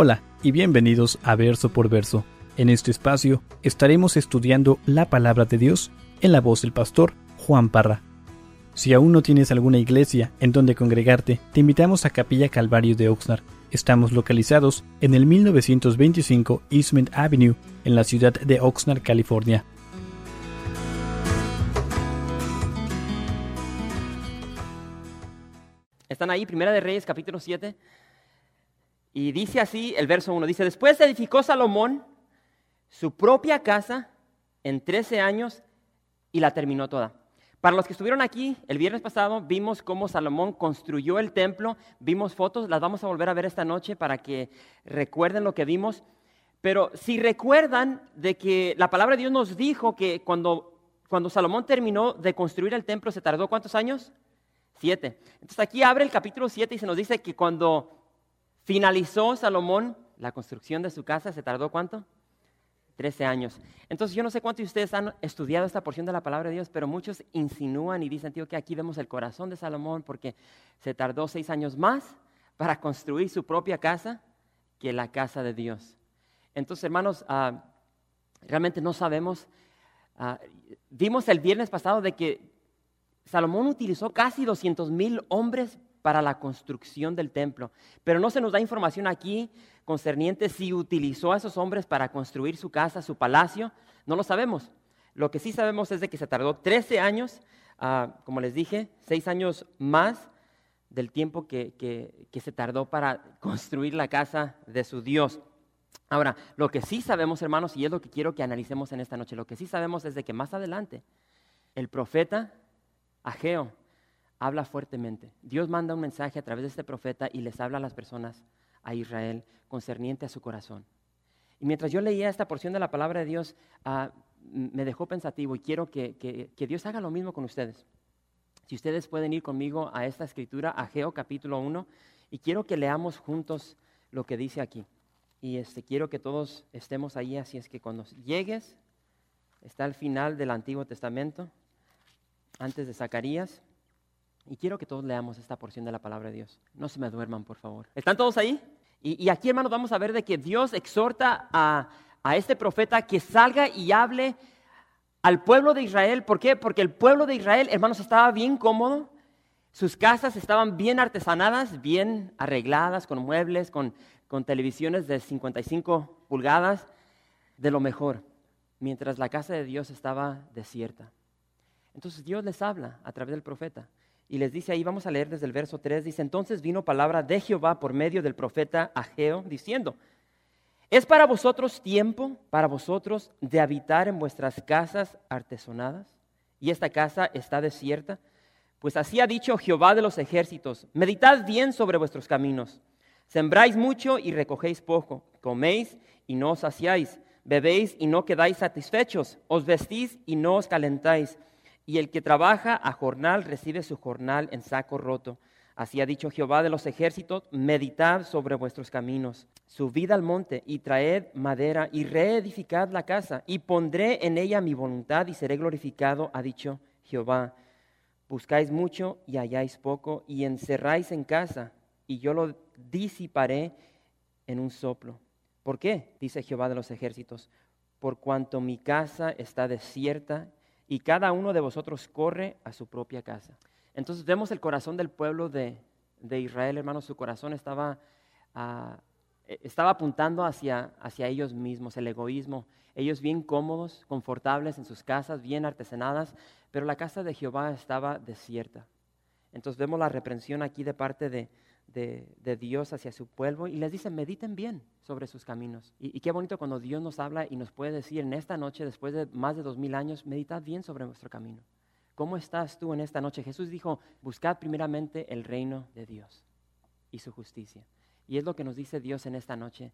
Hola y bienvenidos a Verso por Verso. En este espacio estaremos estudiando la palabra de Dios en la voz del pastor Juan Parra. Si aún no tienes alguna iglesia en donde congregarte, te invitamos a Capilla Calvario de Oxnard. Estamos localizados en el 1925 Eastman Avenue, en la ciudad de Oxnard, California. Están ahí, Primera de Reyes, capítulo 7. Y dice así el verso 1, dice, después edificó Salomón su propia casa en 13 años y la terminó toda. Para los que estuvieron aquí el viernes pasado, vimos cómo Salomón construyó el templo, vimos fotos, las vamos a volver a ver esta noche para que recuerden lo que vimos. Pero si recuerdan de que la palabra de Dios nos dijo que cuando, cuando Salomón terminó de construir el templo, ¿se tardó cuántos años? Siete. Entonces aquí abre el capítulo 7 y se nos dice que cuando finalizó Salomón la construcción de su casa, ¿se tardó cuánto? Trece años. Entonces yo no sé cuántos de ustedes han estudiado esta porción de la palabra de Dios, pero muchos insinúan y dicen, tío, que aquí vemos el corazón de Salomón porque se tardó seis años más para construir su propia casa que la casa de Dios. Entonces, hermanos, ah, realmente no sabemos. Ah, vimos el viernes pasado de que Salomón utilizó casi 200 mil hombres para la construcción del templo, pero no se nos da información aquí concerniente si utilizó a esos hombres para construir su casa, su palacio, no lo sabemos. Lo que sí sabemos es de que se tardó 13 años, ah, como les dije, 6 años más del tiempo que, que se tardó para construir la casa de su Dios. Ahora, lo que sí sabemos, hermanos, y es lo que quiero que analicemos en esta noche, lo que sí sabemos es de que más adelante el profeta Ageo habla fuertemente. Dios manda un mensaje a través de este profeta y les habla a las personas, a Israel, concerniente a su corazón. Y mientras yo leía esta porción de la palabra de Dios, ah, me dejó pensativo y quiero que, que, Dios haga lo mismo con ustedes. Si ustedes pueden ir conmigo a esta escritura, Ageo capítulo 1, y quiero que leamos juntos lo que dice aquí. Y este, quiero que todos estemos ahí, así es que cuando llegues, está al final del Antiguo Testamento, antes de Zacarías. Y quiero que todos leamos esta porción de la palabra de Dios. No se me duerman, por favor. ¿Están todos ahí? Y, aquí, hermanos, vamos a ver de que Dios exhorta a, a este profeta que salga y hable al pueblo de Israel. ¿Por qué? Porque el pueblo de Israel, hermanos, estaba bien cómodo. Sus casas estaban bien artesanadas, bien arregladas, con muebles, con, con televisiones de 55 pulgadas, de lo mejor, mientras la casa de Dios estaba desierta. Entonces Dios les habla a través del profeta y les dice ahí, vamos a leer desde el verso 3, dice, entonces vino palabra de Jehová por medio del profeta Ageo, diciendo, ¿es para vosotros tiempo, para vosotros, de habitar en vuestras casas artesonadas? Y esta casa está desierta. Pues así ha dicho Jehová de los ejércitos, meditad bien sobre vuestros caminos. Sembráis mucho y recogéis poco, coméis y no os saciáis, bebéis y no quedáis satisfechos, os vestís y no os calentáis y el que trabaja a jornal recibe su jornal en saco roto. Así ha dicho Jehová de los ejércitos, meditad sobre vuestros caminos, subid al monte y traed madera y reedificad la casa, y pondré en ella mi voluntad y seré glorificado, ha dicho Jehová. Buscáis mucho y halláis poco, y encerráis en casa, y yo lo disiparé en un soplo. ¿Por qué? Dice Jehová de los ejércitos, por cuanto mi casa está desierta y cada uno de vosotros corre a su propia casa. Entonces vemos el corazón del pueblo de, Israel, hermanos, su corazón estaba, ah, e, estaba apuntando hacia, hacia ellos mismos, el egoísmo. Ellos bien cómodos, confortables en sus casas, bien artesenadas, pero la casa de Jehová estaba desierta. Entonces vemos la reprensión aquí de parte de, de, Dios hacia su pueblo y les dice, mediten bien sobre sus caminos. Y, qué bonito cuando Dios nos habla y nos puede decir en esta noche, después de más de dos mil años, meditad bien sobre nuestro camino. ¿Cómo estás tú en esta noche? Jesús dijo, buscad primeramente el reino de Dios y su justicia. Y es lo que nos dice Dios en esta noche.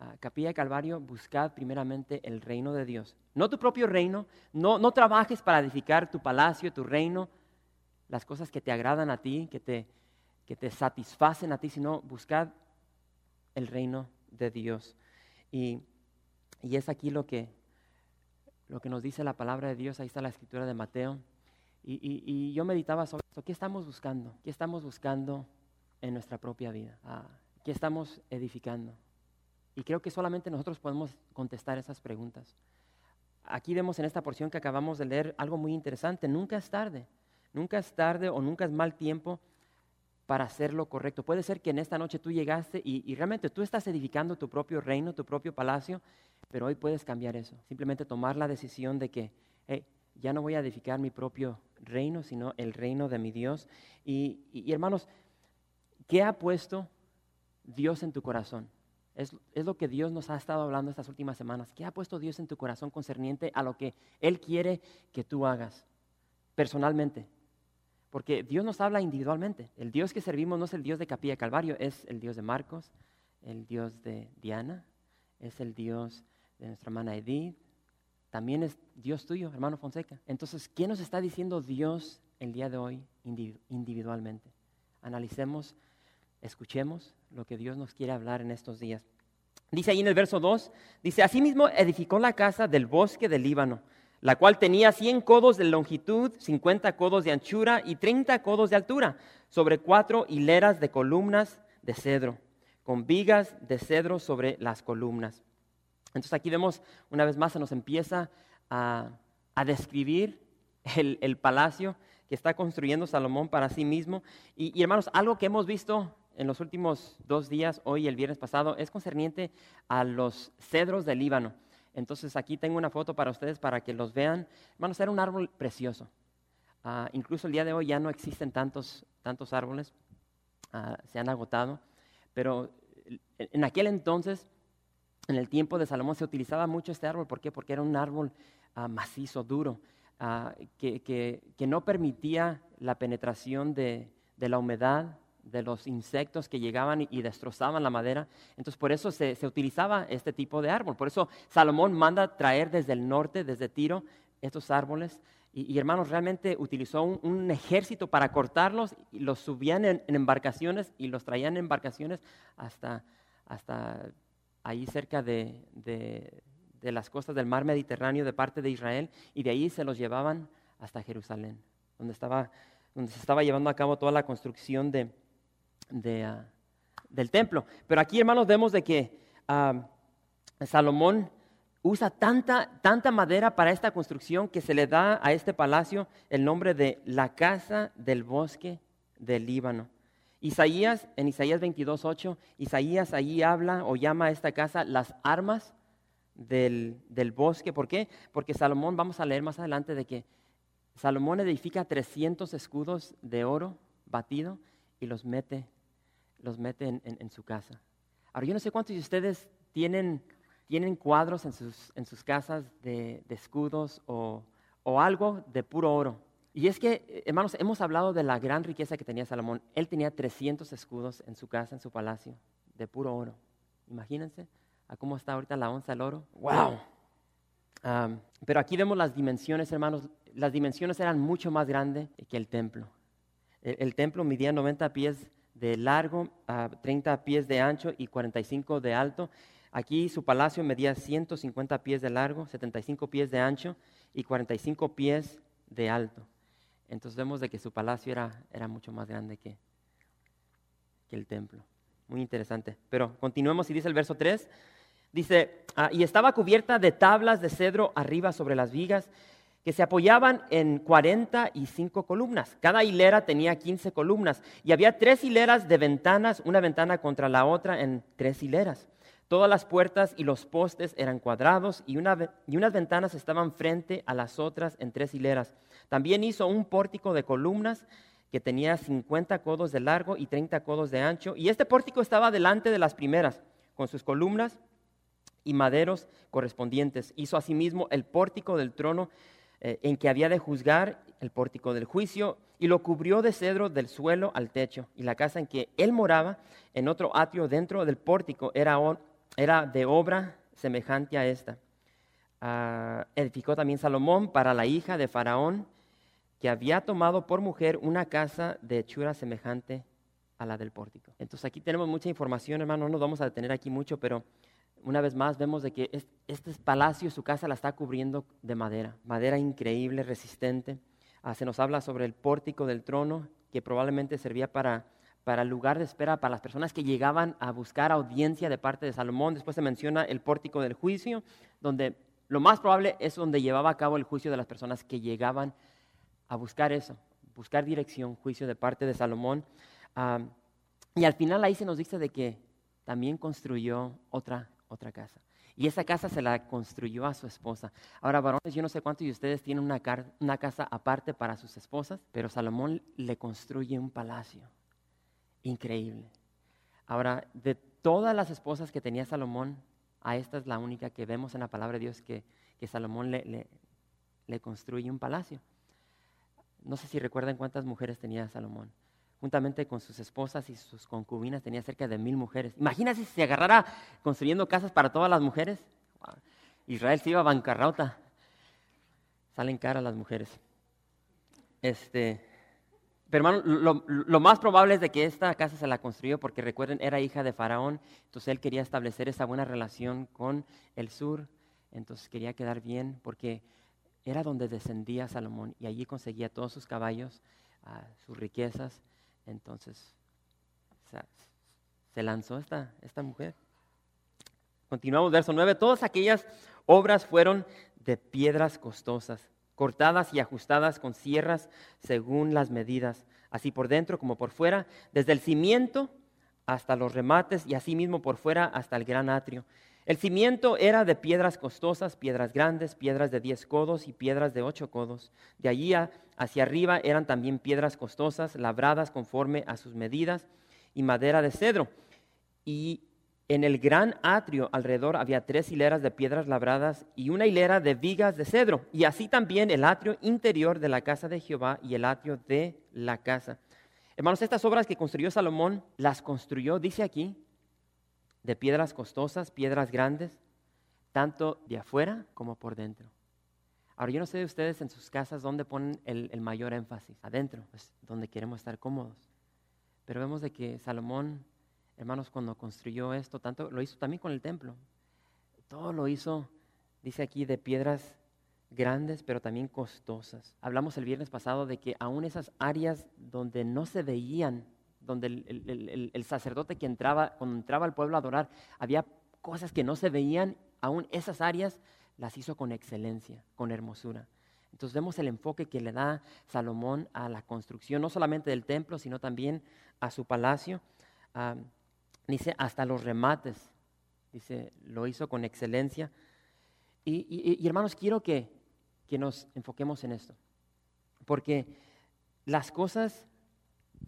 Uh, Capilla Calvario, buscad primeramente el reino de Dios. No tu propio reino, no, no trabajes para edificar tu palacio, tu reino, las cosas que te agradan a ti, que te, que te satisfacen a ti, sino buscad el reino de Dios. Y, es aquí lo que, lo que nos dice la palabra de Dios, ahí está la escritura de Mateo. Y, yo meditaba sobre esto, ¿qué estamos buscando? ¿Qué estamos buscando en nuestra propia vida? Ah, ¿Qué estamos edificando? Y creo que solamente nosotros podemos contestar esas preguntas. Aquí vemos en esta porción que acabamos de leer algo muy interesante. Nunca es tarde. Nunca es tarde o nunca es mal tiempo para hacer lo correcto. Puede ser que en esta noche tú llegaste y, realmente tú estás edificando tu propio reino, tu propio palacio, pero hoy puedes cambiar eso. Simplemente tomar la decisión de que ya no voy a edificar mi propio reino, sino el reino de mi Dios. Y, y hermanos, ¿qué ha puesto Dios en tu corazón? Es, es, lo que Dios nos ha estado hablando estas últimas semanas. ¿Qué ha puesto Dios en tu corazón concerniente a lo que Él quiere que tú hagas personalmente? Porque Dios nos habla individualmente. El Dios que servimos no es el Dios de Capilla Calvario, es el Dios de Marcos, el Dios de Diana, es el Dios de nuestra hermana Edith, también es Dios tuyo, hermano Fonseca. Entonces, ¿qué nos está diciendo Dios el día de hoy individualmente? Analicemos, escuchemos lo que Dios nos quiere hablar en estos días. Dice ahí en el verso 2, dice, asimismo edificó la casa del bosque del Líbano la cual tenía 100 codos de longitud, 50 codos de anchura y 30 codos de altura, sobre cuatro hileras de columnas de cedro, con vigas de cedro sobre las columnas. Entonces aquí vemos, una vez más, se nos empieza a, describir el, palacio que está construyendo Salomón para sí mismo. Y, y hermanos, algo que hemos visto en los últimos dos días, hoy y el viernes pasado, es concerniente a los cedros del Líbano. Entonces aquí tengo una foto para ustedes para que los vean. Hermanos, era un árbol precioso. Ah, incluso el día de hoy ya no existen tantos, tantos árboles, ah, se han agotado, pero en aquel entonces, en el tiempo de Salomón, se utilizaba mucho este árbol. ¿Por qué? Porque era un árbol ah, macizo, duro, que, que, no permitía la penetración de, de la humedad, de los insectos que llegaban y, destrozaban la madera. Entonces por eso se, utilizaba este tipo de árbol. Por eso Salomón manda traer desde el norte, desde Tiro, estos árboles. Y, hermanos, realmente utilizó un, ejército para cortarlos y los subían en, embarcaciones y los traían en embarcaciones hasta, hasta ahí cerca de, de las costas del mar Mediterráneo de parte de Israel y de ahí se los llevaban hasta Jerusalén, donde, estaba, donde se estaba llevando a cabo toda la construcción de, Ah, del templo. Pero aquí, hermanos, vemos de que ah, Salomón usa tanta, tanta madera para esta construcción que se le da a este palacio el nombre de la casa del bosque del Líbano. Isaías, en Isaías 22.8, Isaías ahí habla o llama a esta casa las armas del, del, bosque. ¿Por qué? Porque Salomón, vamos a leer más adelante de que Salomón edifica 300 escudos de oro batido y los mete los mete en, su casa. Ahora, yo no sé cuántos de ustedes tienen, tienen cuadros en sus, en sus casas de, escudos o, o algo de puro oro. Y es que, hermanos, hemos hablado de la gran riqueza que tenía Salomón. Él tenía 300 escudos en su casa, en su palacio, de puro oro. Imagínense a cómo está ahorita la onza del oro. ¡Wow! pero aquí vemos las dimensiones, hermanos. Las dimensiones eran mucho más grandes que el templo. El, el templo medía 90 pies de largo, a 30 pies de ancho y 45 de alto. Aquí su palacio medía 150 pies de largo, 75 pies de ancho y 45 pies de alto. Entonces vemos de que su palacio era, era mucho más grande que, que el templo. Muy interesante. Pero continuemos y dice el verso 3. Dice, ah, y estaba cubierta de tablas de cedro arriba sobre las vigas que se apoyaban en 45 columnas. Cada hilera tenía 15 columnas y había tres hileras de ventanas, una ventana contra la otra en tres hileras. Todas las puertas y los postes eran cuadrados y, y unas ventanas estaban frente a las otras en tres hileras. También hizo un pórtico de columnas que tenía 50 codos de largo y 30 codos de ancho. Y este pórtico estaba delante de las primeras, con sus columnas y maderos correspondientes. Hizo asimismo el pórtico del trono eh, en que había de juzgar el pórtico del juicio, y lo cubrió de cedro del suelo al techo. Y la casa en que él moraba, en otro atrio dentro del pórtico, era, era de obra semejante a esta. Ah, edificó también Salomón para la hija de Faraón, que había tomado por mujer una casa de hechura semejante a la del pórtico. Entonces aquí tenemos mucha información, hermano, no nos vamos a detener aquí mucho, pero una vez más vemos de que este palacio, su casa la está cubriendo de madera, madera increíble, resistente. Ah, se nos habla sobre el pórtico del trono, que probablemente servía para, para lugar de espera para las personas que llegaban a buscar audiencia de parte de Salomón. Después se menciona el pórtico del juicio, donde lo más probable es donde llevaba a cabo el juicio de las personas que llegaban a buscar eso, buscar dirección, juicio de parte de Salomón. y al final ahí se nos dice de que también construyó otra, otra casa. Y esa casa se la construyó a su esposa. Ahora, varones, yo no sé cuántos de ustedes tienen una, una casa aparte para sus esposas, pero Salomón le construye un palacio. Increíble. Ahora, de todas las esposas que tenía Salomón, a esta es la única que vemos en la palabra de Dios que, que Salomón le, le, le construye un palacio. No sé si recuerdan cuántas mujeres tenía Salomón juntamente con sus esposas y sus concubinas, tenía cerca de mil mujeres. Imagínate si se agarrara construyendo casas para todas las mujeres. Israel se iba a bancarrota. Salen caras las mujeres. Este, pero hermano, lo, más probable es de que esta casa se la construyó porque recuerden, era hija de Faraón, entonces él quería establecer esa buena relación con el sur, entonces quería quedar bien porque era donde descendía Salomón y allí conseguía todos sus caballos, ah, sus riquezas. Entonces, se lanzó esta, esta mujer. Continuamos, verso 9. Todas aquellas obras fueron de piedras costosas, cortadas y ajustadas con sierras según las medidas, así por dentro como por fuera, desde el cimiento hasta los remates y así mismo por fuera hasta el gran atrio. El cimiento era de piedras costosas, piedras grandes, piedras de diez codos y piedras de ocho codos. De allí hacia arriba eran también piedras costosas, labradas conforme a sus medidas, y madera de cedro. Y en el gran atrio alrededor había tres hileras de piedras labradas y una hilera de vigas de cedro. Y así también el atrio interior de la casa de Jehová y el atrio de la casa. Hermanos, estas obras que construyó Salomón, las construyó, dice aquí, de piedras costosas, piedras grandes, tanto de afuera como por dentro. Ahora, yo no sé de ustedes en sus casas dónde ponen el, mayor énfasis. Adentro, pues donde queremos estar cómodos. Pero vemos de que Salomón, hermanos, cuando construyó esto, tanto lo hizo también con el templo. Todo lo hizo, dice aquí, de piedras grandes, pero también costosas. Hablamos el viernes pasado de que aún esas áreas donde no se veían donde el, sacerdote que entraba, cuando entraba al pueblo a adorar, había cosas que no se veían, aún esas áreas las hizo con excelencia, con hermosura. Entonces vemos el enfoque que le da Salomón a la construcción, no solamente del templo, sino también a su palacio. dice, hasta los remates, dice, lo hizo con excelencia. Y, hermanos, quiero que, que nos enfoquemos en esto, porque las cosas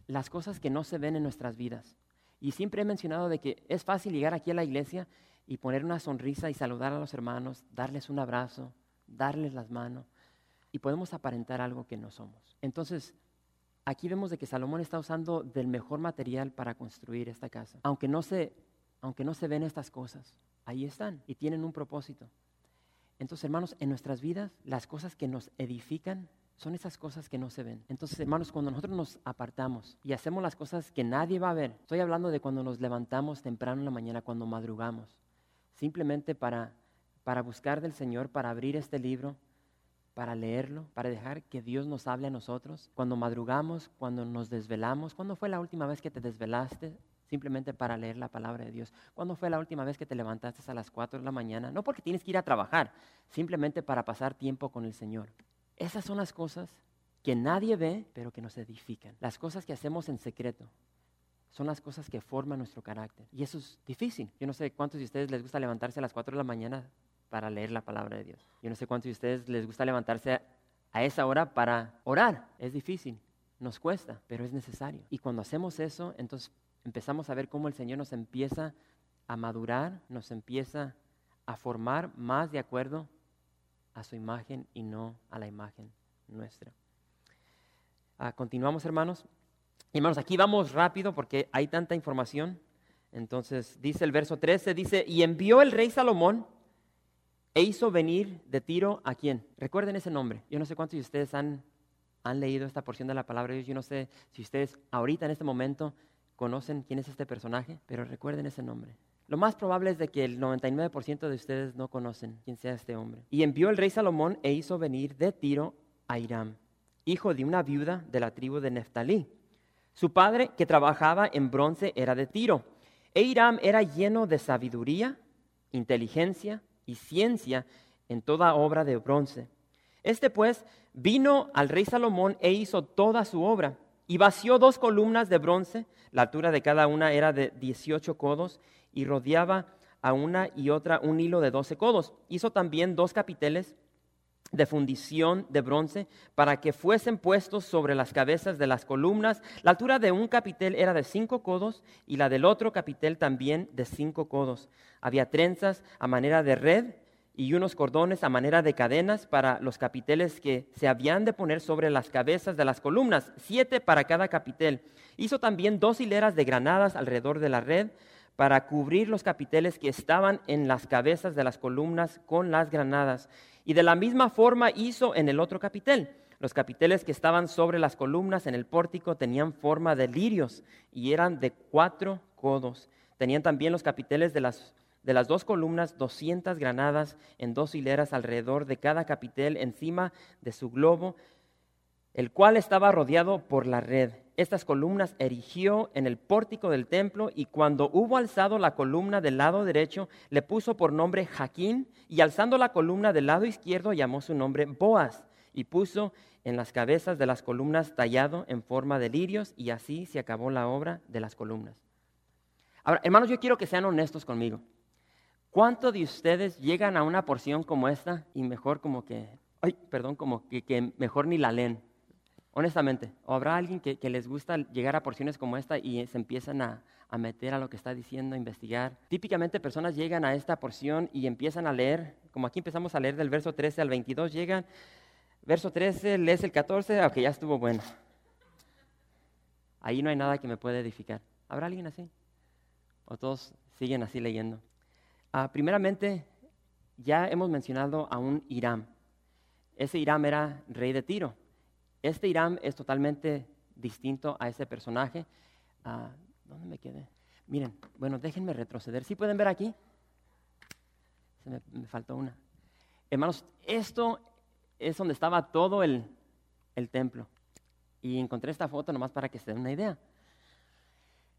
las cosas que no se ven en nuestras vidas. Y siempre he mencionado de que es fácil llegar aquí a la iglesia y poner una sonrisa y saludar a los hermanos, darles un abrazo, darles las manos, y podemos aparentar algo que no somos. Entonces, aquí vemos de que Salomón está usando del mejor material para construir esta casa. Aunque no se, aunque no se ven estas cosas, ahí están y tienen un propósito. Entonces, hermanos, en nuestras vidas, las cosas que nos edifican son esas cosas que no se ven. Entonces, hermanos, cuando nosotros nos apartamos y hacemos las cosas que nadie va a ver, estoy hablando de cuando nos levantamos temprano en la mañana, cuando madrugamos, simplemente para, para buscar del Señor, para abrir este libro, para leerlo, para dejar que Dios nos hable a nosotros. Cuando madrugamos, cuando nos desvelamos, ¿cuándo fue la última vez que te desvelaste? Simplemente para leer la palabra de Dios. ¿Cuándo fue la última vez que te levantaste a las 4 de la mañana? No porque tienes que ir a trabajar, simplemente para pasar tiempo con el Señor. Esas son las cosas que nadie ve, pero que nos edifican. Las cosas que hacemos en secreto son las cosas que forman nuestro carácter. Y eso es difícil. Yo no sé cuántos de ustedes les gusta levantarse a las 4 de la mañana para leer la palabra de Dios. Yo no sé cuántos de ustedes les gusta levantarse a esa hora para orar. Es difícil, nos cuesta, pero es necesario. Y cuando hacemos eso, entonces empezamos a ver cómo el Señor nos empieza a madurar, nos empieza a formar más de acuerdo a su imagen y no a la imagen nuestra. Ah, continuamos, hermanos. Hermanos, aquí vamos rápido porque hay tanta información. Entonces, dice el verso 13, dice, y envió el rey Salomón e hizo venir de Tiro a quién. Recuerden ese nombre. Yo no sé cuántos de ustedes han, han leído esta porción de la palabra de Dios. Yo no sé si ustedes ahorita en este momento conocen quién es este personaje, pero recuerden ese nombre. Lo más probable es de que el 99% de ustedes no conocen quién sea este hombre. Y envió el rey Salomón e hizo venir de Tiro a Hiram, hijo de una viuda de la tribu de Neftalí. Su padre, que trabajaba en bronce, era de Tiro. E Hiram era lleno de sabiduría, inteligencia y ciencia en toda obra de bronce. Este pues vino al rey Salomón e hizo toda su obra y vació dos columnas de bronce, la altura de cada una era de 18 codos y rodeaba a una y otra un hilo de 12 codos. Hizo también dos capiteles de fundición de bronce para que fuesen puestos sobre las cabezas de las columnas. La altura de un capitel era de cinco codos y la del otro capitel también de cinco codos. Había trenzas a manera de red y unos cordones a manera de cadenas para los capiteles que se habían de poner sobre las cabezas de las columnas, siete para cada capitel. Hizo también dos hileras de granadas alrededor de la red para cubrir los capiteles que estaban en las cabezas de las columnas con las granadas. Y de la misma forma hizo en el otro capitel. Los capiteles que estaban sobre las columnas en el pórtico tenían forma de lirios y eran de cuatro codos. Tenían también los capiteles de las de las dos columnas 200 granadas en dos hileras alrededor de cada capitel encima de su globo, el cual estaba rodeado por la red. Estas columnas erigió en el pórtico del templo y cuando hubo alzado la columna del lado derecho, le puso por nombre Jaquín y alzando la columna del lado izquierdo llamó su nombre Boaz y puso en las cabezas de las columnas tallado en forma de lirios y así se acabó la obra de las columnas. Ahora, hermanos, yo quiero que sean honestos conmigo. ¿Cuántos de ustedes llegan a una porción como esta y mejor como que, ay, perdón, como que, mejor ni la leen? Honestamente, ¿o habrá alguien que, les gusta llegar a porciones como esta y se empiezan a, meter a lo que está diciendo, a investigar? Típicamente personas llegan a esta porción y empiezan a leer, como aquí empezamos a leer del verso 13 al 22, llegan, verso 13, lees el 14, aunque ya estuvo bueno. Ahí no hay nada que me pueda edificar. ¿Habrá alguien así? ¿O todos siguen así leyendo? Ah, primeramente, ya hemos mencionado a un Irán. Ese Irán era rey de Tiro. Este Irán es totalmente distinto a ese personaje. Ah, ¿Dónde me quedé? Miren, bueno, déjenme retroceder. ¿Sí pueden ver aquí? Se me, me faltó una. Hermanos, esto es donde estaba todo el, el templo. Y encontré esta foto nomás para que se den una idea.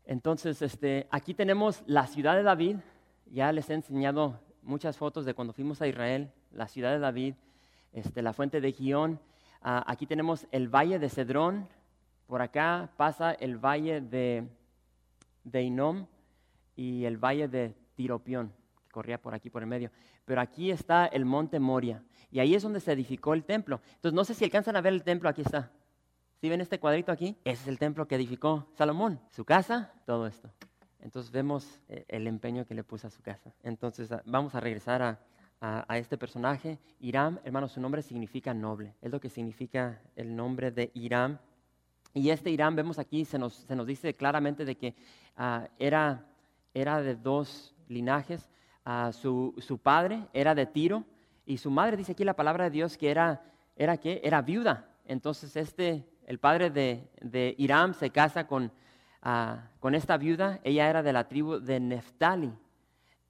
Entonces, este, aquí tenemos la ciudad de David, ya les he enseñado muchas fotos de cuando fuimos a Israel, la ciudad de David, este, la fuente de Gión. Ah, aquí tenemos el valle de Cedrón. Por acá pasa el valle de, de Inom y el valle de Tiropión, que corría por aquí por el medio. Pero aquí está el monte Moria. Y ahí es donde se edificó el templo. Entonces, no sé si alcanzan a ver el templo, aquí está. ¿Sí ven este cuadrito aquí? Ese es el templo que edificó Salomón. Su casa, todo esto. Entonces vemos eh, el empeño que le puso a su casa. Entonces ah, vamos a regresar a, este personaje. Irán, hermano, su nombre significa noble. Es lo que significa el nombre de Irán. Y este Irán, vemos aquí, se nos, dice claramente de que ah, era, de dos linajes. Ah, su, padre era de Tiro y su madre, dice aquí la palabra de Dios, que era, era, ¿qué? era viuda. Entonces este, el padre de, de Irán se casa con con esta viuda. Ella era de la tribu de Neftali.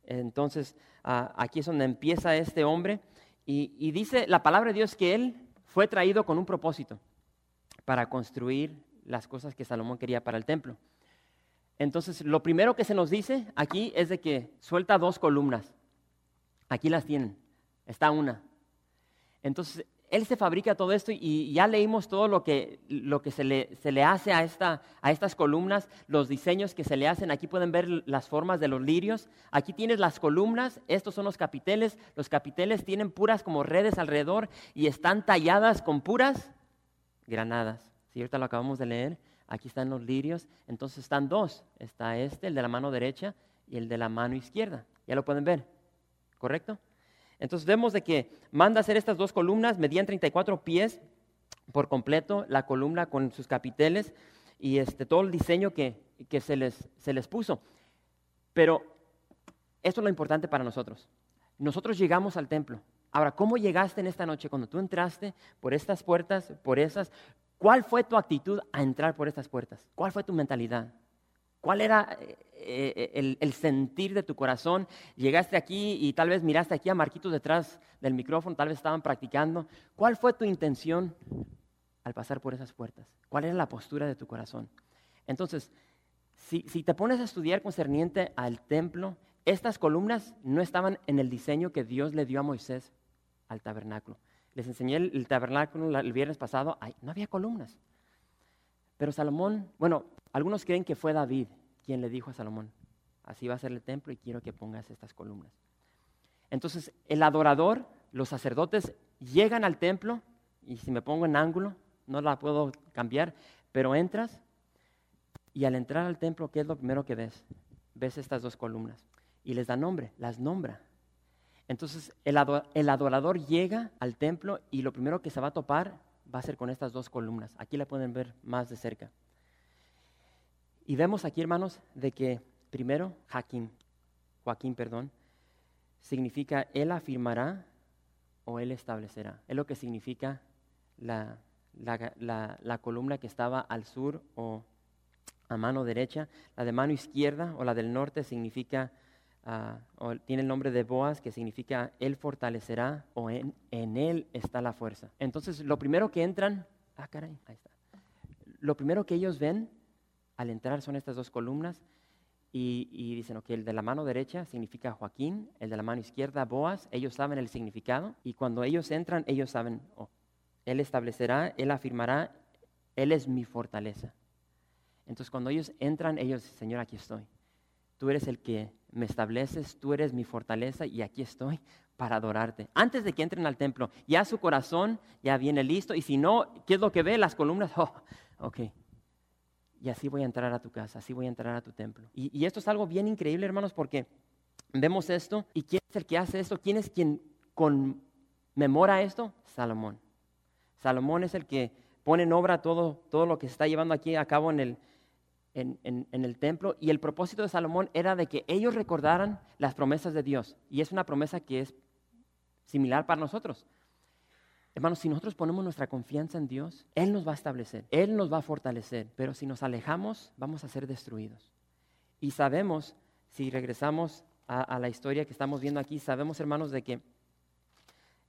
Entonces, aquí es donde empieza este hombre. Y, dice la palabra de Dios que él fue traído con un propósito para construir las cosas que Salomón quería para el templo. Entonces, lo primero que se nos dice aquí es de que suelta dos columnas. Aquí las tienen. Está una. Entonces, él se fabrica todo esto y ya leímos todo lo que, lo que se, le, se, le, hace a, esta, a estas columnas, los diseños que se le hacen. Aquí pueden ver las formas de los lirios. Aquí tienes las columnas, estos son los capiteles. Los capiteles tienen puras como redes alrededor y están talladas con puras granadas. Si ahorita lo acabamos de leer. Aquí están los lirios. Entonces están dos. Está este, el de la mano derecha, y el de la mano izquierda. Ya lo pueden ver. ¿Correcto? Entonces vemos de que manda hacer estas dos columnas, medían 34 pies por completo, la columna con sus capiteles y este, todo el diseño que, se, les, se les puso. Pero esto es lo importante para nosotros. Nosotros llegamos al templo. Ahora, ¿cómo llegaste en esta noche cuando tú entraste por estas puertas, por esas? ¿Cuál fue tu actitud a entrar por estas puertas? ¿Cuál fue tu mentalidad? ¿Cuál era eh, eh, el, sentir de tu corazón? Llegaste aquí y tal vez miraste aquí a Marquitos detrás del micrófono, tal vez estaban practicando. ¿Cuál fue tu intención al pasar por esas puertas? ¿Cuál era la postura de tu corazón? Entonces, si, si te pones a estudiar concerniente al templo, estas columnas no estaban en el diseño que Dios le dio a Moisés al tabernáculo. Les enseñé el, tabernáculo el viernes pasado, no había columnas. Pero Salomón, bueno, algunos creen que fue David quien le dijo a Salomón, así va a ser el templo y quiero que pongas estas columnas. Entonces, el adorador, los sacerdotes llegan al templo y si me pongo en ángulo, no la puedo cambiar, pero entras y al entrar al templo, ¿qué es lo primero que ves? Ves estas dos columnas y les da nombre, las nombra. Entonces el, adorador llega al templo y lo primero que se va a topar va a ser con estas dos columnas. Aquí la pueden ver más de cerca. Y vemos aquí, hermanos, de que primero Joaquín, Joaquín, perdón, significa él afirmará o él establecerá. Es lo que significa la, la columna que estaba al sur o a mano derecha. La de mano izquierda o la del norte significa Ah, tiene el nombre de Boaz, que significa Él fortalecerá o en, Él está la fuerza. Entonces, lo primero que entran, ah, caray, ahí está. Lo primero que ellos ven al entrar son estas dos columnas y, dicen, ok, el de la mano derecha significa Joaquín, el de la mano izquierda Boaz, ellos saben el significado y cuando ellos entran, ellos saben, oh, Él establecerá, Él afirmará, Él es mi fortaleza. Entonces, cuando ellos entran, ellos, Señor, aquí estoy. Tú eres el que me estableces, tú eres mi fortaleza y aquí estoy para adorarte. Antes de que entren al templo, ya su corazón ya viene listo y si no, ¿qué es lo que ve? Las columnas, oh, ok. Y así voy a entrar a tu casa, así voy a entrar a tu templo. Y, esto es algo bien increíble, hermanos, porque vemos esto y ¿quién es el que hace esto? ¿Quién es quien conmemora esto? Salomón. Salomón es el que pone en obra todo, todo lo que se está llevando aquí a cabo en el, en, el templo y el propósito de Salomón era de que ellos recordaran las promesas de Dios. Y es una promesa que es similar para nosotros. Hermanos, si nosotros ponemos nuestra confianza en Dios, Él nos va a establecer, Él nos va a fortalecer, pero si nos alejamos, vamos a ser destruidos. Y sabemos, si regresamos a, la historia que estamos viendo aquí, sabemos, hermanos, de que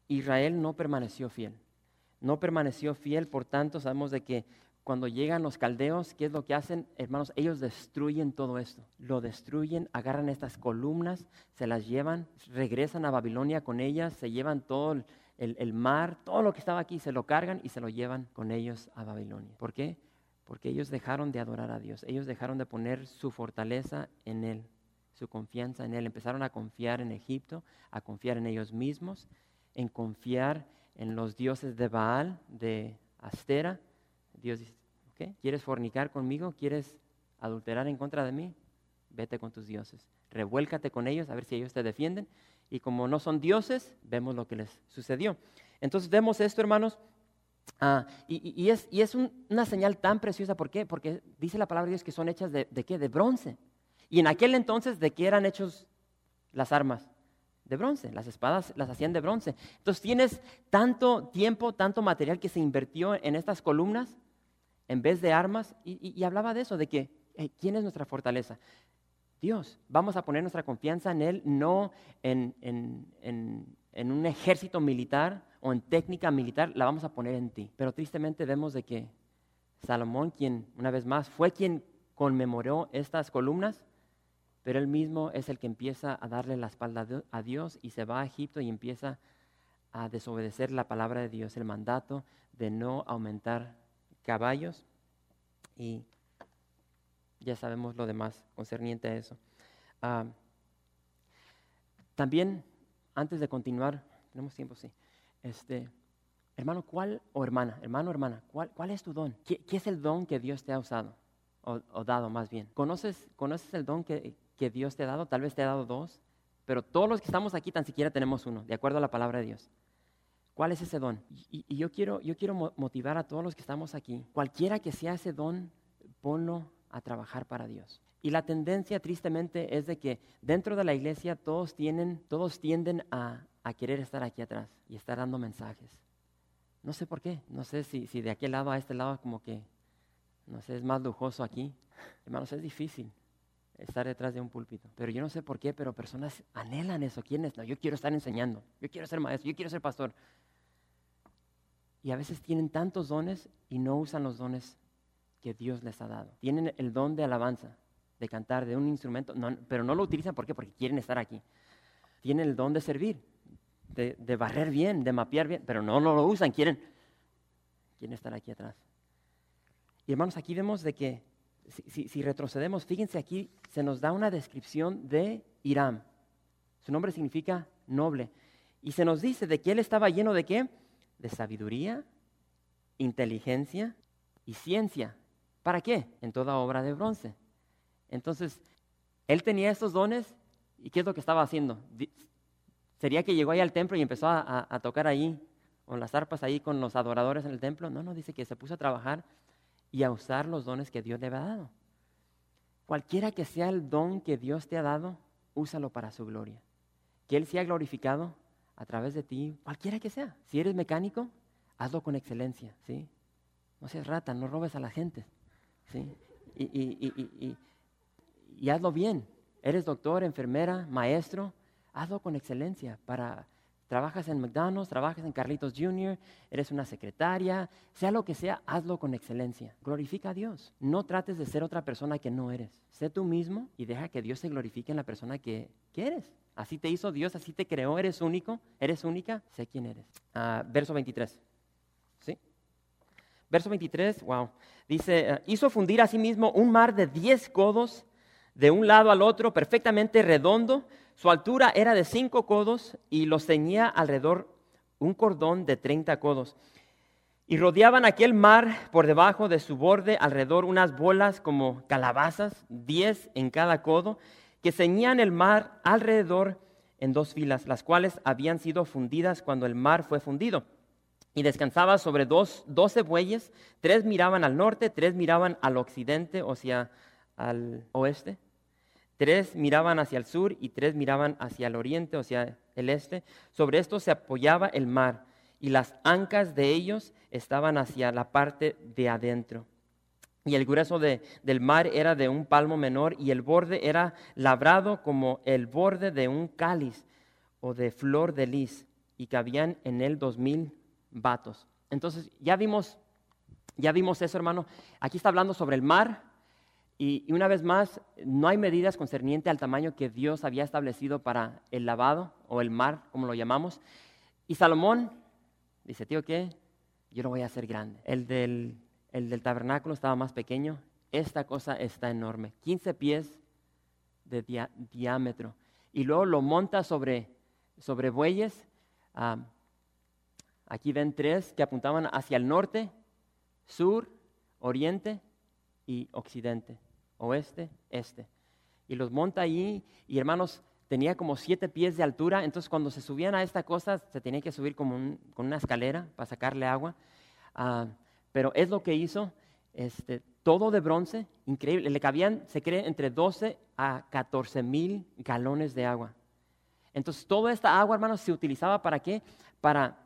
Israel no permaneció fiel. No permaneció fiel, por tanto, sabemos de que cuando llegan los caldeos, ¿qué es lo que hacen? Hermanos, ellos destruyen todo esto. Lo destruyen, agarran estas columnas, se las llevan, regresan a Babilonia con ellas, se llevan todo el, mar, todo lo que estaba aquí, se lo cargan y se lo llevan con ellos a Babilonia. ¿Por qué? Porque ellos dejaron de adorar a Dios, ellos dejaron de poner su fortaleza en Él, su confianza en Él. Empezaron a confiar en Egipto, a confiar en ellos mismos, en confiar en los dioses de Baal, de Astera. Dios dice, ¿Quieres fornicar conmigo? ¿Quieres adulterar en contra de mí? Vete con tus dioses. Revuélcate con ellos a ver si ellos te defienden. Y como no son dioses, vemos lo que les sucedió. Entonces vemos esto, hermanos. Ah, y, es, una señal tan preciosa. ¿Por qué? Porque dice la palabra de Dios que son hechas de, qué? De bronce. Y en aquel entonces, ¿de qué eran hechos las armas? De bronce. Las espadas las hacían de bronce. Entonces tienes tanto tiempo, tanto material que se invirtió en estas columnas en vez de armas, y, hablaba de eso, de que, ¿quién es nuestra fortaleza? Dios. Vamos a poner nuestra confianza en Él, no en, en, un ejército militar o en técnica militar, la vamos a poner en ti. Pero tristemente vemos de que Salomón, quien una vez más fue quien conmemoró estas columnas, pero él mismo es el que empieza a darle la espalda a Dios y se va a Egipto y empieza a desobedecer la palabra de Dios, el mandato de no aumentar caballos y ya sabemos lo demás concerniente a eso. Ah, también, antes de continuar, tenemos tiempo, sí. Este, hermano, ¿cuál, o hermana, hermano, hermana, ¿cuál, es tu don? ¿Qué, es el don que Dios te ha usado? O, dado más bien. ¿Conoces, ¿Conoces el don que, que Dios te ha dado? Tal vez te ha dado dos, pero todos los que estamos aquí tan siquiera tenemos uno, de acuerdo a la palabra de Dios. ¿Cuál es ese don? Y, yo, quiero, yo quiero motivar a todos los que estamos aquí. Cualquiera que sea ese don, ponlo a trabajar para Dios. Y la tendencia, tristemente, es de que dentro de la iglesia todos, tienen, todos tienden a, querer estar aquí atrás y estar dando mensajes. No sé por qué, no sé si, si de aquel lado a este lado como que, no sé, es más lujoso aquí. Hermanos, es difícil estar detrás de un púlpito. Pero yo no sé por qué, pero personas anhelan eso. ¿Quiénes? No, yo quiero estar enseñando, yo quiero ser maestro, yo quiero ser pastor. Y a veces tienen tantos dones y no usan los dones que Dios les ha dado. Tienen el don de alabanza, de cantar, de un instrumento, pero no lo utilizan ¿por qué? porque quieren estar aquí. Tienen el don de servir, de, barrer bien, de mapear bien, pero no, no lo usan, quieren, quieren estar aquí atrás. Y hermanos, aquí vemos de que si, retrocedemos, fíjense aquí, se nos da una descripción de Irán. Su nombre significa noble. Y se nos dice de que él estaba lleno de qué? De sabiduría, inteligencia y ciencia. ¿Para qué? En toda obra de bronce. Entonces, él tenía estos dones y ¿qué es lo que estaba haciendo? ¿Sería que llegó ahí al templo y empezó a, tocar ahí, con las arpas ahí con los adoradores en el templo? No, no, dice que se puso a trabajar y a usar los dones que Dios le había dado. Cualquiera que sea el don que Dios te ha dado, úsalo para su gloria. Que Él sea glorificado a través de ti, cualquiera que sea. Si eres mecánico, hazlo con excelencia, ¿sí? No seas rata, no robes a la gente, ¿sí? Y, y, y hazlo bien. Eres doctor, enfermera, maestro, hazlo con excelencia para Trabajas en McDonald's, trabajas en Carlitos Jr., eres una secretaria, sea lo que sea, hazlo con excelencia. Glorifica a Dios. No trates de ser otra persona que no eres. Sé tú mismo y deja que Dios se glorifique en la persona que, eres. Así te hizo Dios, así te creó, eres único, eres única, sé quién eres. Ah, verso 23. Verso 23, wow. Dice, ah, hizo fundir a sí mismo un mar de 10 codos de un lado al otro, perfectamente redondo, su altura era de cinco codos y lo ceñía alrededor un cordón de treinta codos. Y rodeaban aquel mar por debajo de su borde alrededor unas bolas como calabazas, diez en cada codo, que ceñían el mar alrededor en dos filas, las cuales habían sido fundidas cuando el mar fue fundido. Y descansaba sobre dos, doce bueyes, tres miraban al norte, tres miraban al occidente, o sea, al oeste, Tres miraban hacia el sur y tres miraban hacia el oriente, o sea, el este. Sobre esto se apoyaba el mar y las ancas de ellos estaban hacia la parte de adentro. Y el grueso del mar era de un palmo menor y el borde era labrado como el borde de un cáliz o de flor de lis y cabían en él dos mil vatos. Entonces ya vimos, ya vimos eso, hermano. Aquí está hablando sobre el mar, y, una vez más, no hay medidas concernientes al tamaño que Dios había establecido para el lavado o el mar, como lo llamamos. Y Salomón dice, tío, ¿qué? Yo lo voy a hacer grande. El del, el tabernáculo estaba más pequeño. Esta cosa está enorme, 15 pies de diámetro. Y luego lo monta sobre, sobre bueyes. Ah, aquí ven tres que apuntaban hacia el norte, sur, oriente y occidente oeste, este. Y los monta allí y hermanos, tenía como siete pies de altura, entonces cuando se subían a esta cosa se tenía que subir como con una escalera para sacarle agua. Ah, pero es lo que hizo, este, todo de bronce, increíble. Le cabían, se cree, entre 12 a 14 mil galones de agua. Entonces toda esta agua, hermanos, se utilizaba para qué? Para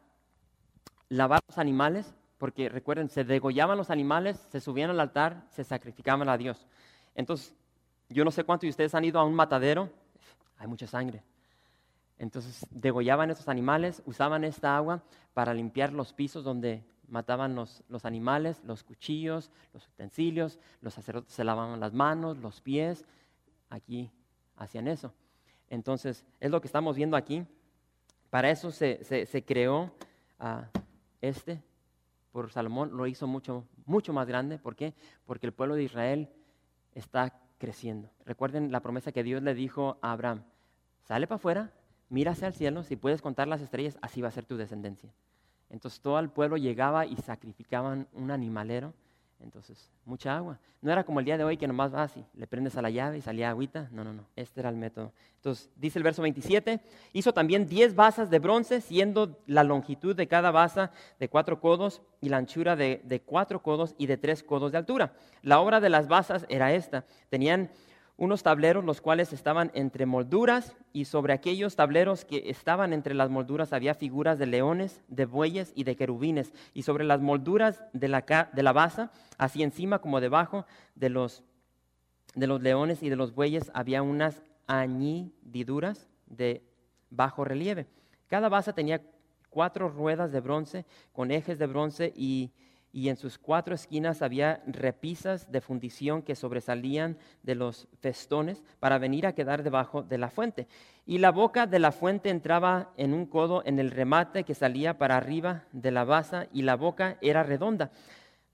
lavar los animales, porque recuerden, se degollaban los animales, se subían al altar, se sacrificaban a Dios. Entonces, yo no sé cuántos de ustedes han ido a un matadero, hay mucha sangre. Entonces, degollaban esos animales, usaban esta agua para limpiar los pisos donde mataban los, animales, los cuchillos, los utensilios, los sacerdotes se lavaban las manos, los pies, aquí hacían eso. Entonces, es lo que estamos viendo aquí. Para eso se, creó ah, este por Salomón, lo hizo mucho, mucho más grande. ¿Por qué? Porque el pueblo de Israel está creciendo. Recuerden la promesa que Dios le dijo a Abraham, sale para afuera, mira hacia el cielo, si puedes contar las estrellas, así va a ser tu descendencia. Entonces todo el pueblo llegaba y sacrificaban un animalero entonces, mucha agua. No era como el día de hoy que nomás vas y le prendes a la llave y salía agüita. No, no, no. Este era el método. Entonces, dice el verso 27, hizo también 10 basas de bronce, siendo la longitud de cada basa de cuatro codos y la anchura de, de cuatro codos y de tres codos de altura. La obra de las basas era esta. Tenían unos tableros los cuales estaban entre molduras y sobre aquellos tableros que estaban entre las molduras había figuras de leones, de bueyes y de querubines y sobre las molduras de la, de la basa, así encima como debajo de los, de los leones y de los bueyes había unas añadiduras de bajo relieve. Cada basa tenía cuatro ruedas de bronce con ejes de bronce y, y en sus cuatro esquinas había repisas de fundición que sobresalían de los festones para venir a quedar debajo de la fuente. Y la boca de la fuente entraba en un codo en el remate que salía para arriba de la basa y la boca era redonda,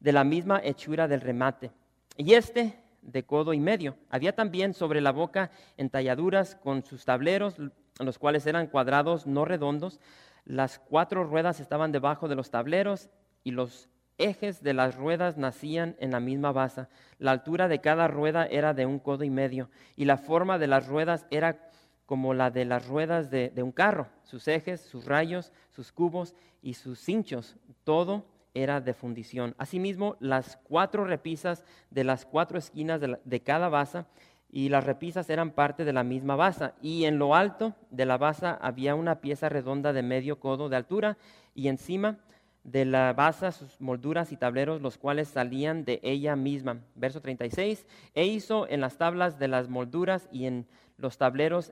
de la misma hechura del remate. Y este de codo y medio. Había también sobre la boca entalladuras con sus tableros, los cuales eran cuadrados, no redondos. Las cuatro ruedas estaban debajo de los tableros y los ejes de las ruedas nacían en la misma base. La altura de cada rueda era de un codo y medio y la forma de las ruedas era como la de las ruedas de, un carro. Sus ejes, sus rayos, sus cubos y sus cinchos, todo era de fundición. Asimismo, las cuatro repisas de las cuatro esquinas de, cada basa y las repisas eran parte de la misma basa. Y en lo alto de la basa había una pieza redonda de medio codo de altura y encima de la basa sus molduras y tableros, los cuales salían de ella misma. Verso 36, e hizo en las tablas de las molduras y en los tableros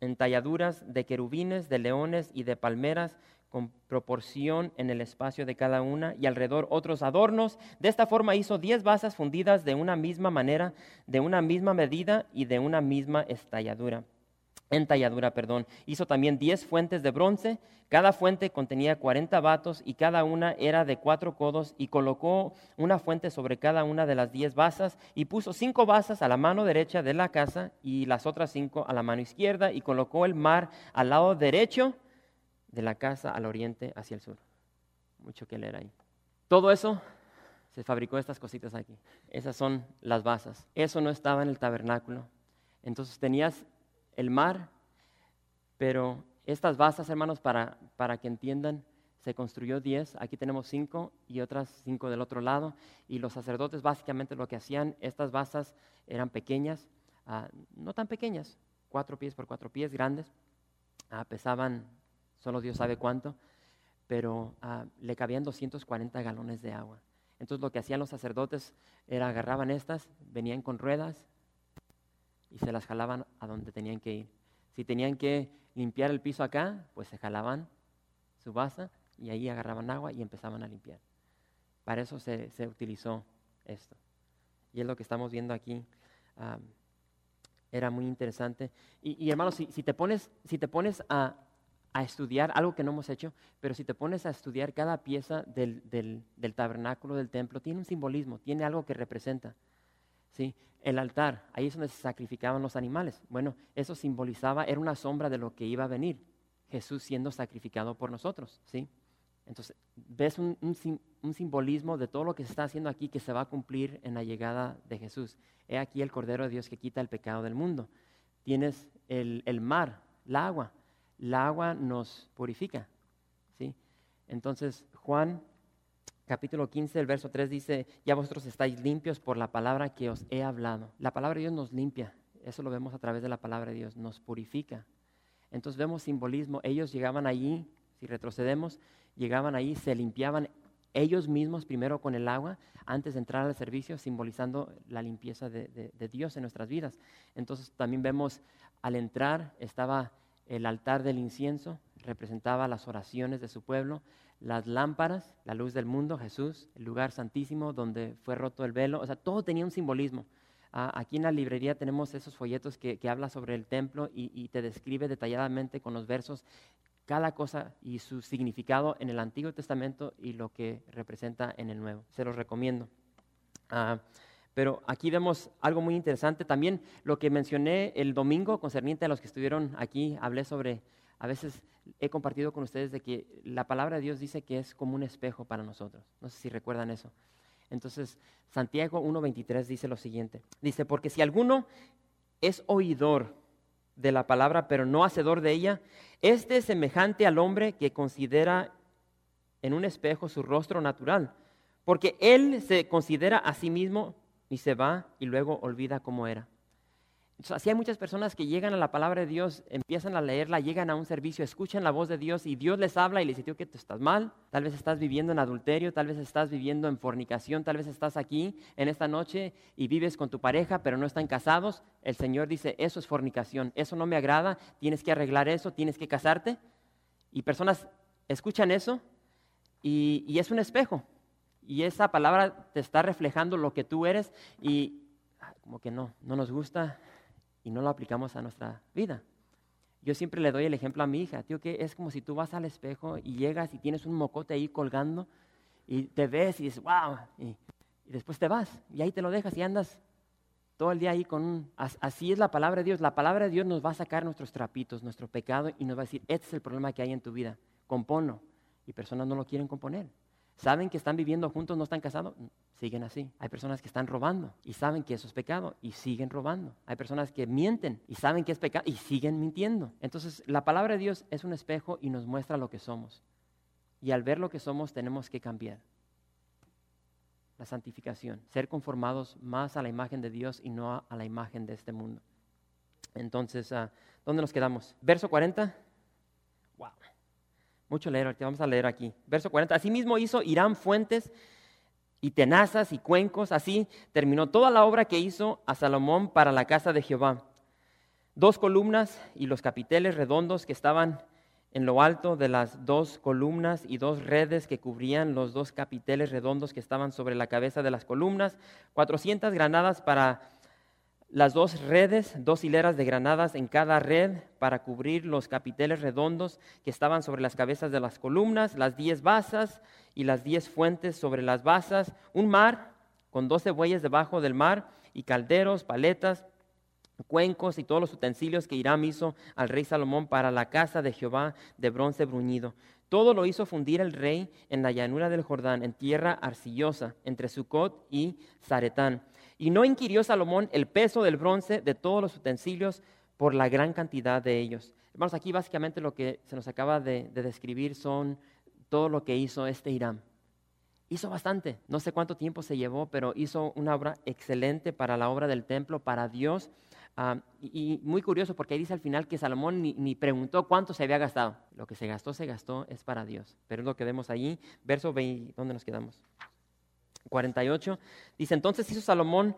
entalladuras de querubines, de leones y de palmeras con proporción en el espacio de cada una y alrededor otros adornos. De esta forma hizo diez basas fundidas de una misma manera, de una misma medida y de una misma estalladura. Entalladura, perdón. Hizo también diez fuentes de bronce. Cada fuente contenía cuarenta vatos y cada una era de cuatro codos y colocó una fuente sobre cada una de las diez basas y puso cinco basas a la mano derecha de la casa y las otras cinco a la mano izquierda y colocó el mar al lado derecho de la casa al oriente hacia el sur. Mucho que leer ahí. Todo eso se fabricó estas cositas aquí. Esas son las basas. Eso no estaba en el tabernáculo. Entonces tenías el mar, pero estas basas, hermanos, para, para que entiendan, se construyó diez, aquí tenemos cinco y otras cinco del otro lado, y los sacerdotes básicamente lo que hacían, estas basas eran pequeñas, ah, no tan pequeñas, cuatro pies por cuatro pies, grandes, ah, pesaban solo Dios sabe cuánto, pero ah, le cabían 240 galones de agua. Entonces lo que hacían los sacerdotes era agarraban estas, venían con ruedas y se las jalaban a donde tenían que ir. Si tenían que limpiar el piso acá, pues se jalaban su basa y ahí agarraban agua y empezaban a limpiar. Para eso se, utilizó esto. Y es lo que estamos viendo aquí. Ah, era muy interesante. Y, hermanos, si, te pones, si te pones a, a estudiar algo que no hemos hecho, pero si te pones a estudiar cada pieza del, del, tabernáculo, del templo, tiene un simbolismo, tiene algo que representa. ¿Sí? El altar, ahí es donde se sacrificaban los animales. Bueno, eso simbolizaba, era una sombra de lo que iba a venir, Jesús siendo sacrificado por nosotros. ¿sí? Entonces, ves un, un, simbolismo de todo lo que se está haciendo aquí que se va a cumplir en la llegada de Jesús. He aquí el Cordero de Dios que quita el pecado del mundo. Tienes el, el mar, el agua, la agua nos purifica. ¿sí? Entonces, Juan capítulo 15, el verso 3 dice, ya vosotros estáis limpios por la palabra que os he hablado. La palabra de Dios nos limpia, eso lo vemos a través de la palabra de Dios, nos purifica. Entonces vemos simbolismo, ellos llegaban allí, si retrocedemos, llegaban allí, se limpiaban ellos mismos primero con el agua antes de entrar al servicio, simbolizando la limpieza de, de Dios en nuestras vidas. Entonces también vemos al entrar estaba el altar del incienso representaba las oraciones de su pueblo, las lámparas, la luz del mundo, Jesús, el lugar santísimo donde fue roto el velo, o sea, todo tenía un simbolismo. Ah, aquí en la librería tenemos esos folletos que, habla sobre el templo y, te describe detalladamente con los versos cada cosa y su significado en el Antiguo Testamento y lo que representa en el Nuevo. Se los recomiendo. Ah, pero aquí vemos algo muy interesante. También lo que mencioné el domingo concerniente a los que estuvieron aquí, hablé sobre, a veces he compartido con ustedes de que la palabra de Dios dice que es como un espejo para nosotros. No sé si recuerdan eso. Entonces, Santiago 1.23 dice lo siguiente. Dice, porque si alguno es oidor de la palabra, pero no hacedor de ella, este es semejante al hombre que considera en un espejo su rostro natural, porque él se considera a sí mismo y se va y luego olvida cómo era. Entonces, así hay muchas personas que llegan a la palabra de Dios, empiezan a leerla, llegan a un servicio, escuchan la voz de Dios y Dios les habla y les dice que tú estás mal, tal vez estás viviendo en adulterio, tal vez estás viviendo en fornicación, tal vez estás aquí en esta noche y vives con tu pareja pero no están casados. El Señor dice, eso es fornicación, eso no me agrada, tienes que arreglar eso, tienes que casarte. Y personas escuchan eso y, y es un espejo. y esa palabra te está reflejando lo que tú eres y como que no, no nos gusta y no lo aplicamos a nuestra vida. Yo siempre le doy el ejemplo a mi hija, tío, que es como si tú vas al espejo y llegas y tienes un mocote ahí colgando y te ves y dices, wow, y, después te vas y ahí te lo dejas y andas todo el día ahí con un... Así es la palabra de Dios. La palabra de Dios nos va a sacar nuestros trapitos, nuestro pecado y nos va a decir, este es el problema que hay en tu vida, componlo. Y personas no lo quieren componer. Saben que están viviendo juntos, no están casados, siguen así. Hay personas que están robando y saben que eso es pecado y siguen robando. Hay personas que mienten y saben que es pecado y siguen mintiendo. Entonces, la palabra de Dios es un espejo y nos muestra lo que somos. Y al ver lo que somos tenemos que cambiar. La santificación, ser conformados más a la imagen de Dios y no a, la imagen de este mundo. Entonces, ah, ¿dónde nos quedamos? Verso 40. Wow. Mucho leer, vamos a leer aquí. Verso 40. Asimismo hizo Irán fuentes y tenazas y cuencos. Así terminó toda la obra que hizo a Salomón para la casa de Jehová. Dos columnas y los capiteles redondos que estaban en lo alto de las dos columnas y dos redes que cubrían los dos capiteles redondos que estaban sobre la cabeza de las columnas. Cuatrocientas granadas para las dos redes, dos hileras de granadas en cada red para cubrir los capiteles redondos que estaban sobre las cabezas de las columnas, las diez basas y las diez fuentes sobre las basas, un mar con doce bueyes debajo del mar y calderos, paletas, cuencos y todos los utensilios que Hiram hizo al rey Salomón para la casa de Jehová de bronce bruñido. Todo lo hizo fundir el rey en la llanura del Jordán, en tierra arcillosa, entre Sucot y Zaretán y no inquirió Salomón el peso del bronce de todos los utensilios por la gran cantidad de ellos. Hermanos, aquí básicamente lo que se nos acaba de, describir son todo lo que hizo este Irán. Hizo bastante, no sé cuánto tiempo se llevó, pero hizo una obra excelente para la obra del templo, para Dios. Ah, y, muy curioso porque ahí dice al final que Salomón ni, preguntó cuánto se había gastado. Lo que se gastó, se gastó, es para Dios. Pero lo que vemos ahí. Verso 20, ¿dónde nos quedamos? 48, dice, entonces hizo Salomón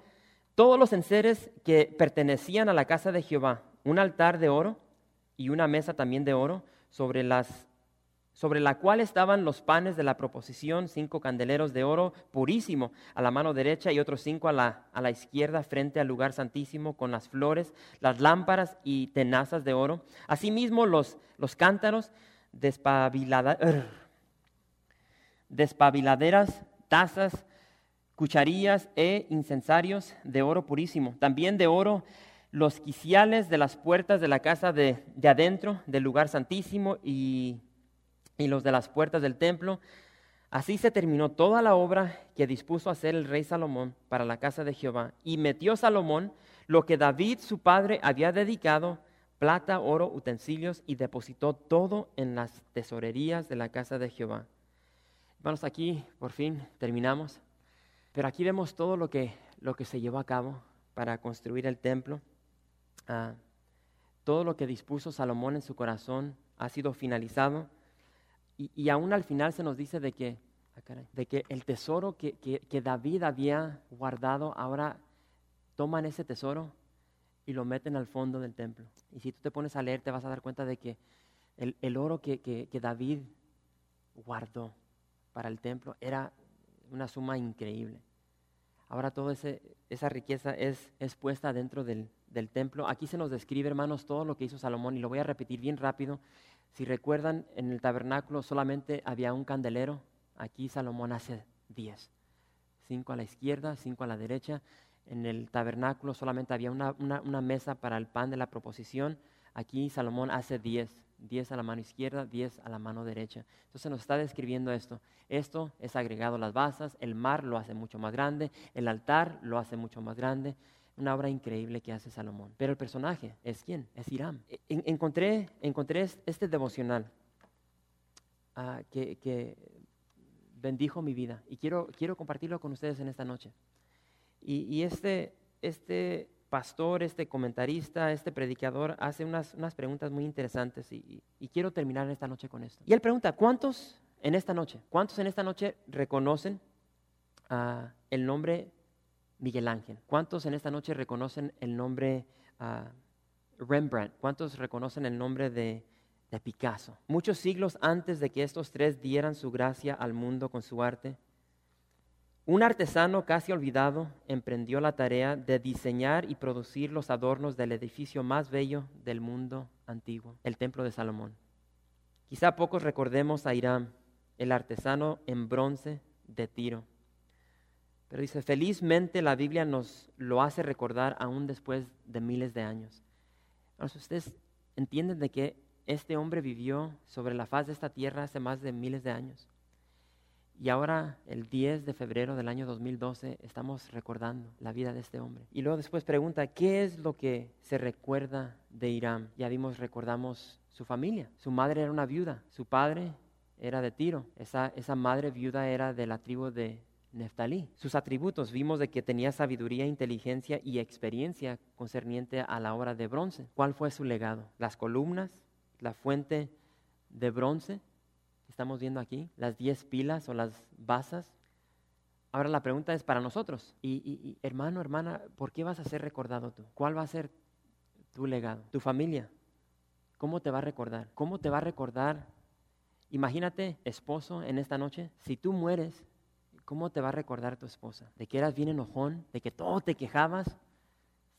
todos los enseres que pertenecían a la casa de Jehová, un altar de oro y una mesa también de oro, sobre, las, sobre la cual estaban los panes de la proposición, cinco candeleros de oro purísimo a la mano derecha y otros cinco a la, a la izquierda frente al lugar santísimo, con las flores, las lámparas y tenazas de oro. Asimismo los, los cántaros, despabiladeras, tazas, cucharillas e incensarios de oro purísimo. También de oro los quiciales de las puertas de la casa de, adentro del lugar santísimo y, y los de las puertas del templo. Así se terminó toda la obra que dispuso hacer el rey Salomón para la casa de Jehová. Y metió Salomón lo que David su padre había dedicado, plata, oro, utensilios, y depositó todo en las tesorerías de la casa de Jehová. Vamos aquí por fin terminamos. Pero aquí vemos todo lo que, lo que se llevó a cabo para construir el templo. Ah, todo lo que dispuso Salomón en su corazón ha sido finalizado. Y, aún al final se nos dice de que, ah, de que el tesoro que, que, David había guardado, ahora toman ese tesoro y lo meten al fondo del templo. Y si tú te pones a leer, te vas a dar cuenta de que el, el oro que, que David guardó para el templo era una suma increíble. Ahora toda esa riqueza es, es puesta dentro del, templo. Aquí se nos describe, hermanos, todo lo que hizo Salomón y lo voy a repetir bien rápido. Si recuerdan, en el tabernáculo solamente había un candelero. Aquí Salomón hace diez. Cinco a la izquierda, cinco a la derecha. En el tabernáculo solamente había una mesa para el pan de la proposición. Aquí Salomón hace diez. 10 a la mano izquierda, 10 a la mano derecha. Entonces nos está describiendo esto. Esto es agregado a las basas, el mar lo hace mucho más grande, el altar lo hace mucho más grande. Una obra increíble que hace Salomón. Pero el personaje es quién? Es Hiram. E, encontré, encontré este devocional ah, que, bendijo mi vida y quiero, quiero compartirlo con ustedes en esta noche. Y, y este, este pastor, este comentarista, este predicador hace unas, unas preguntas muy interesantes y, quiero terminar esta noche con esto. Y él pregunta, ¿cuántos en esta noche, cuántos en esta noche reconocen uh, el nombre Miguel Ángel? ¿Cuántos en esta noche reconocen el nombre uh, Rembrandt? ¿Cuántos reconocen el nombre de, de Picasso? Muchos siglos antes de que estos tres dieran su gracia al mundo con su arte, Un artesano casi olvidado emprendió la tarea de diseñar y producir los adornos del edificio más bello del mundo antiguo, el Templo de Salomón. Quizá pocos recordemos a Irán, el artesano en bronce de Tiro. Pero dice, felizmente la Biblia nos lo hace recordar aún después de miles de años. ustedes entienden de que este hombre vivió sobre la faz de esta tierra hace más de miles de años. Y ahora, el 10 de febrero del año 2012, estamos recordando la vida de este hombre. Y luego después pregunta, ¿qué es lo que se recuerda de Irán? Ya vimos, recordamos su familia. Su madre era una viuda, su padre era de Tiro. Esa, esa madre viuda era de la tribu de Neftalí. Sus atributos, vimos de que tenía sabiduría, inteligencia y experiencia concerniente a la obra de bronce. ¿Cuál fue su legado? Las columnas, la fuente de bronce, estamos viendo aquí, las diez pilas o las basas. Ahora la pregunta es para nosotros. Y, hermano, hermana, ¿por qué vas a ser recordado tú? ¿Cuál va a ser tu legado? ¿Tu familia? ¿Cómo te va a recordar? ¿Cómo te va a recordar? Imagínate, esposo, en esta noche, si tú mueres, ¿cómo te va a recordar tu esposa? ¿De que eras bien enojón? ¿De que todo te quejabas?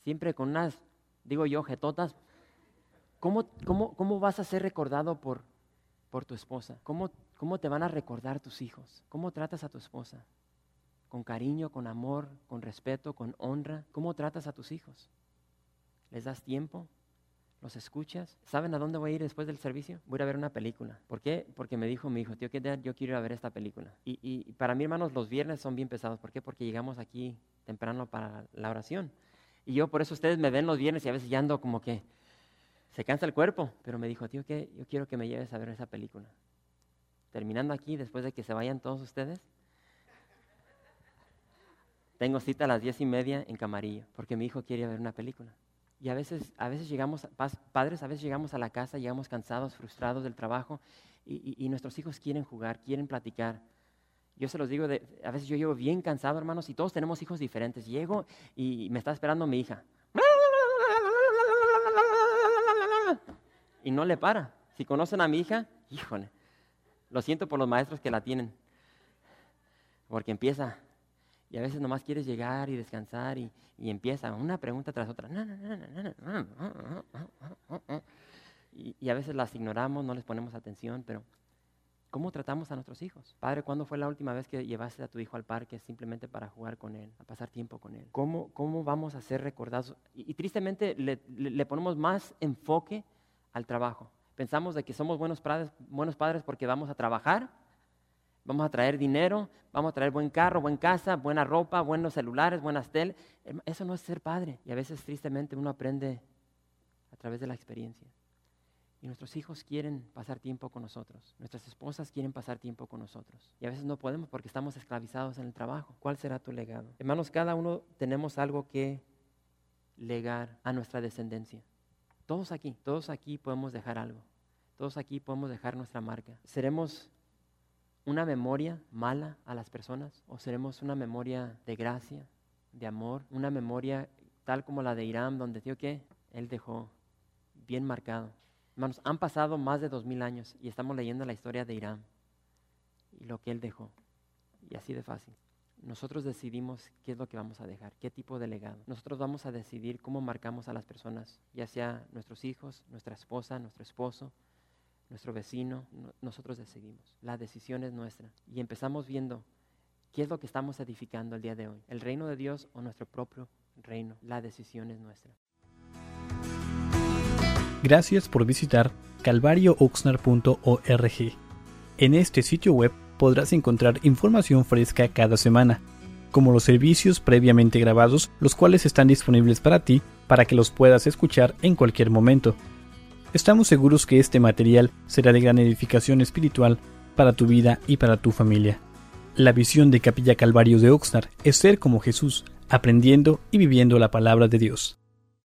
Siempre con unas, digo yo, jetotas. ¿Cómo, cómo, cómo vas a ser recordado por, por tu esposa? ¿Cómo, ¿Cómo te van a recordar tus hijos? ¿Cómo tratas a tu esposa? ¿Con cariño, con amor, con respeto, con honra? ¿Cómo tratas a tus hijos? ¿Les das tiempo? ¿Los escuchas? ¿Saben a dónde voy a ir después del servicio? Voy a ir a ver una película. ¿Por qué? Porque me dijo mi hijo, tío, ¿qué yo quiero ir a ver esta película? Y, y para mí, hermanos, los viernes son bien pesados. ¿Por qué? Porque llegamos aquí temprano para la oración. Y yo, por eso ustedes me ven los viernes y a veces ya ando como que se cansa el cuerpo, pero me dijo, tío, que yo quiero que me lleves a ver esa película. Terminando aquí, después de que se vayan todos ustedes, tengo cita a las diez y media en Camarillo, porque mi hijo quiere ver una película. Y a veces, a veces llegamos, padres, a veces llegamos a la casa, llegamos cansados, frustrados del trabajo, y, nuestros hijos quieren jugar, quieren platicar. Yo se los digo, a veces yo llego bien cansado, hermanos, y todos tenemos hijos diferentes. Llego y me está esperando mi hija. Y no le para. Si conocen a mi hija, híjole, lo siento por los maestros que la tienen, porque empieza, y a veces nomás quieres llegar y descansar y, empieza una pregunta tras otra. Y, y a veces las ignoramos, no les ponemos atención, pero ¿Cómo tratamos a nuestros hijos? Padre, ¿cuándo fue la última vez que llevaste a tu hijo al parque simplemente para jugar con él, a pasar tiempo con él? ¿Cómo, cómo vamos a ser recordados? Y, tristemente le, le, ponemos más enfoque al trabajo. Pensamos de que somos buenos padres, buenos padres porque vamos a trabajar, vamos a traer dinero, vamos a traer buen carro, buena casa, buena ropa, buenos celulares, buenas tel. Eso no es ser padre. Y a veces tristemente uno aprende a través de la experiencia. Y nuestros hijos quieren pasar tiempo con nosotros. Nuestras esposas quieren pasar tiempo con nosotros. Y a veces no podemos porque estamos esclavizados en el trabajo. ¿Cuál será tu legado? Hermanos, cada uno tenemos algo que legar a nuestra descendencia. Todos aquí, todos aquí podemos dejar algo. Todos aquí podemos dejar nuestra marca. ¿Seremos una memoria mala a las personas o seremos una memoria de gracia, de amor, una memoria tal como la de Irán, donde tío que él dejó bien marcado. Hermanos, han pasado más de dos mil años y estamos leyendo la historia de Irán y lo que él dejó. Y así de fácil nosotros decidimos qué es lo que vamos a dejar, qué tipo de legado. Nosotros vamos a decidir cómo marcamos a las personas, ya sea nuestros hijos, nuestra esposa, nuestro esposo, nuestro vecino. nosotros decidimos. La decisión es nuestra. Y empezamos viendo qué es lo que estamos edificando el día de hoy, el reino de Dios o nuestro propio reino. La decisión es nuestra. Gracias por visitar calvariooxnar.org. En este sitio web podrás encontrar información fresca cada semana, como los servicios previamente grabados, los cuales están disponibles para ti para que los puedas escuchar en cualquier momento. Estamos seguros que este material será de gran edificación espiritual para tu vida y para tu familia. La visión de Capilla Calvario de Oxnard es ser como Jesús, aprendiendo y viviendo la palabra de Dios.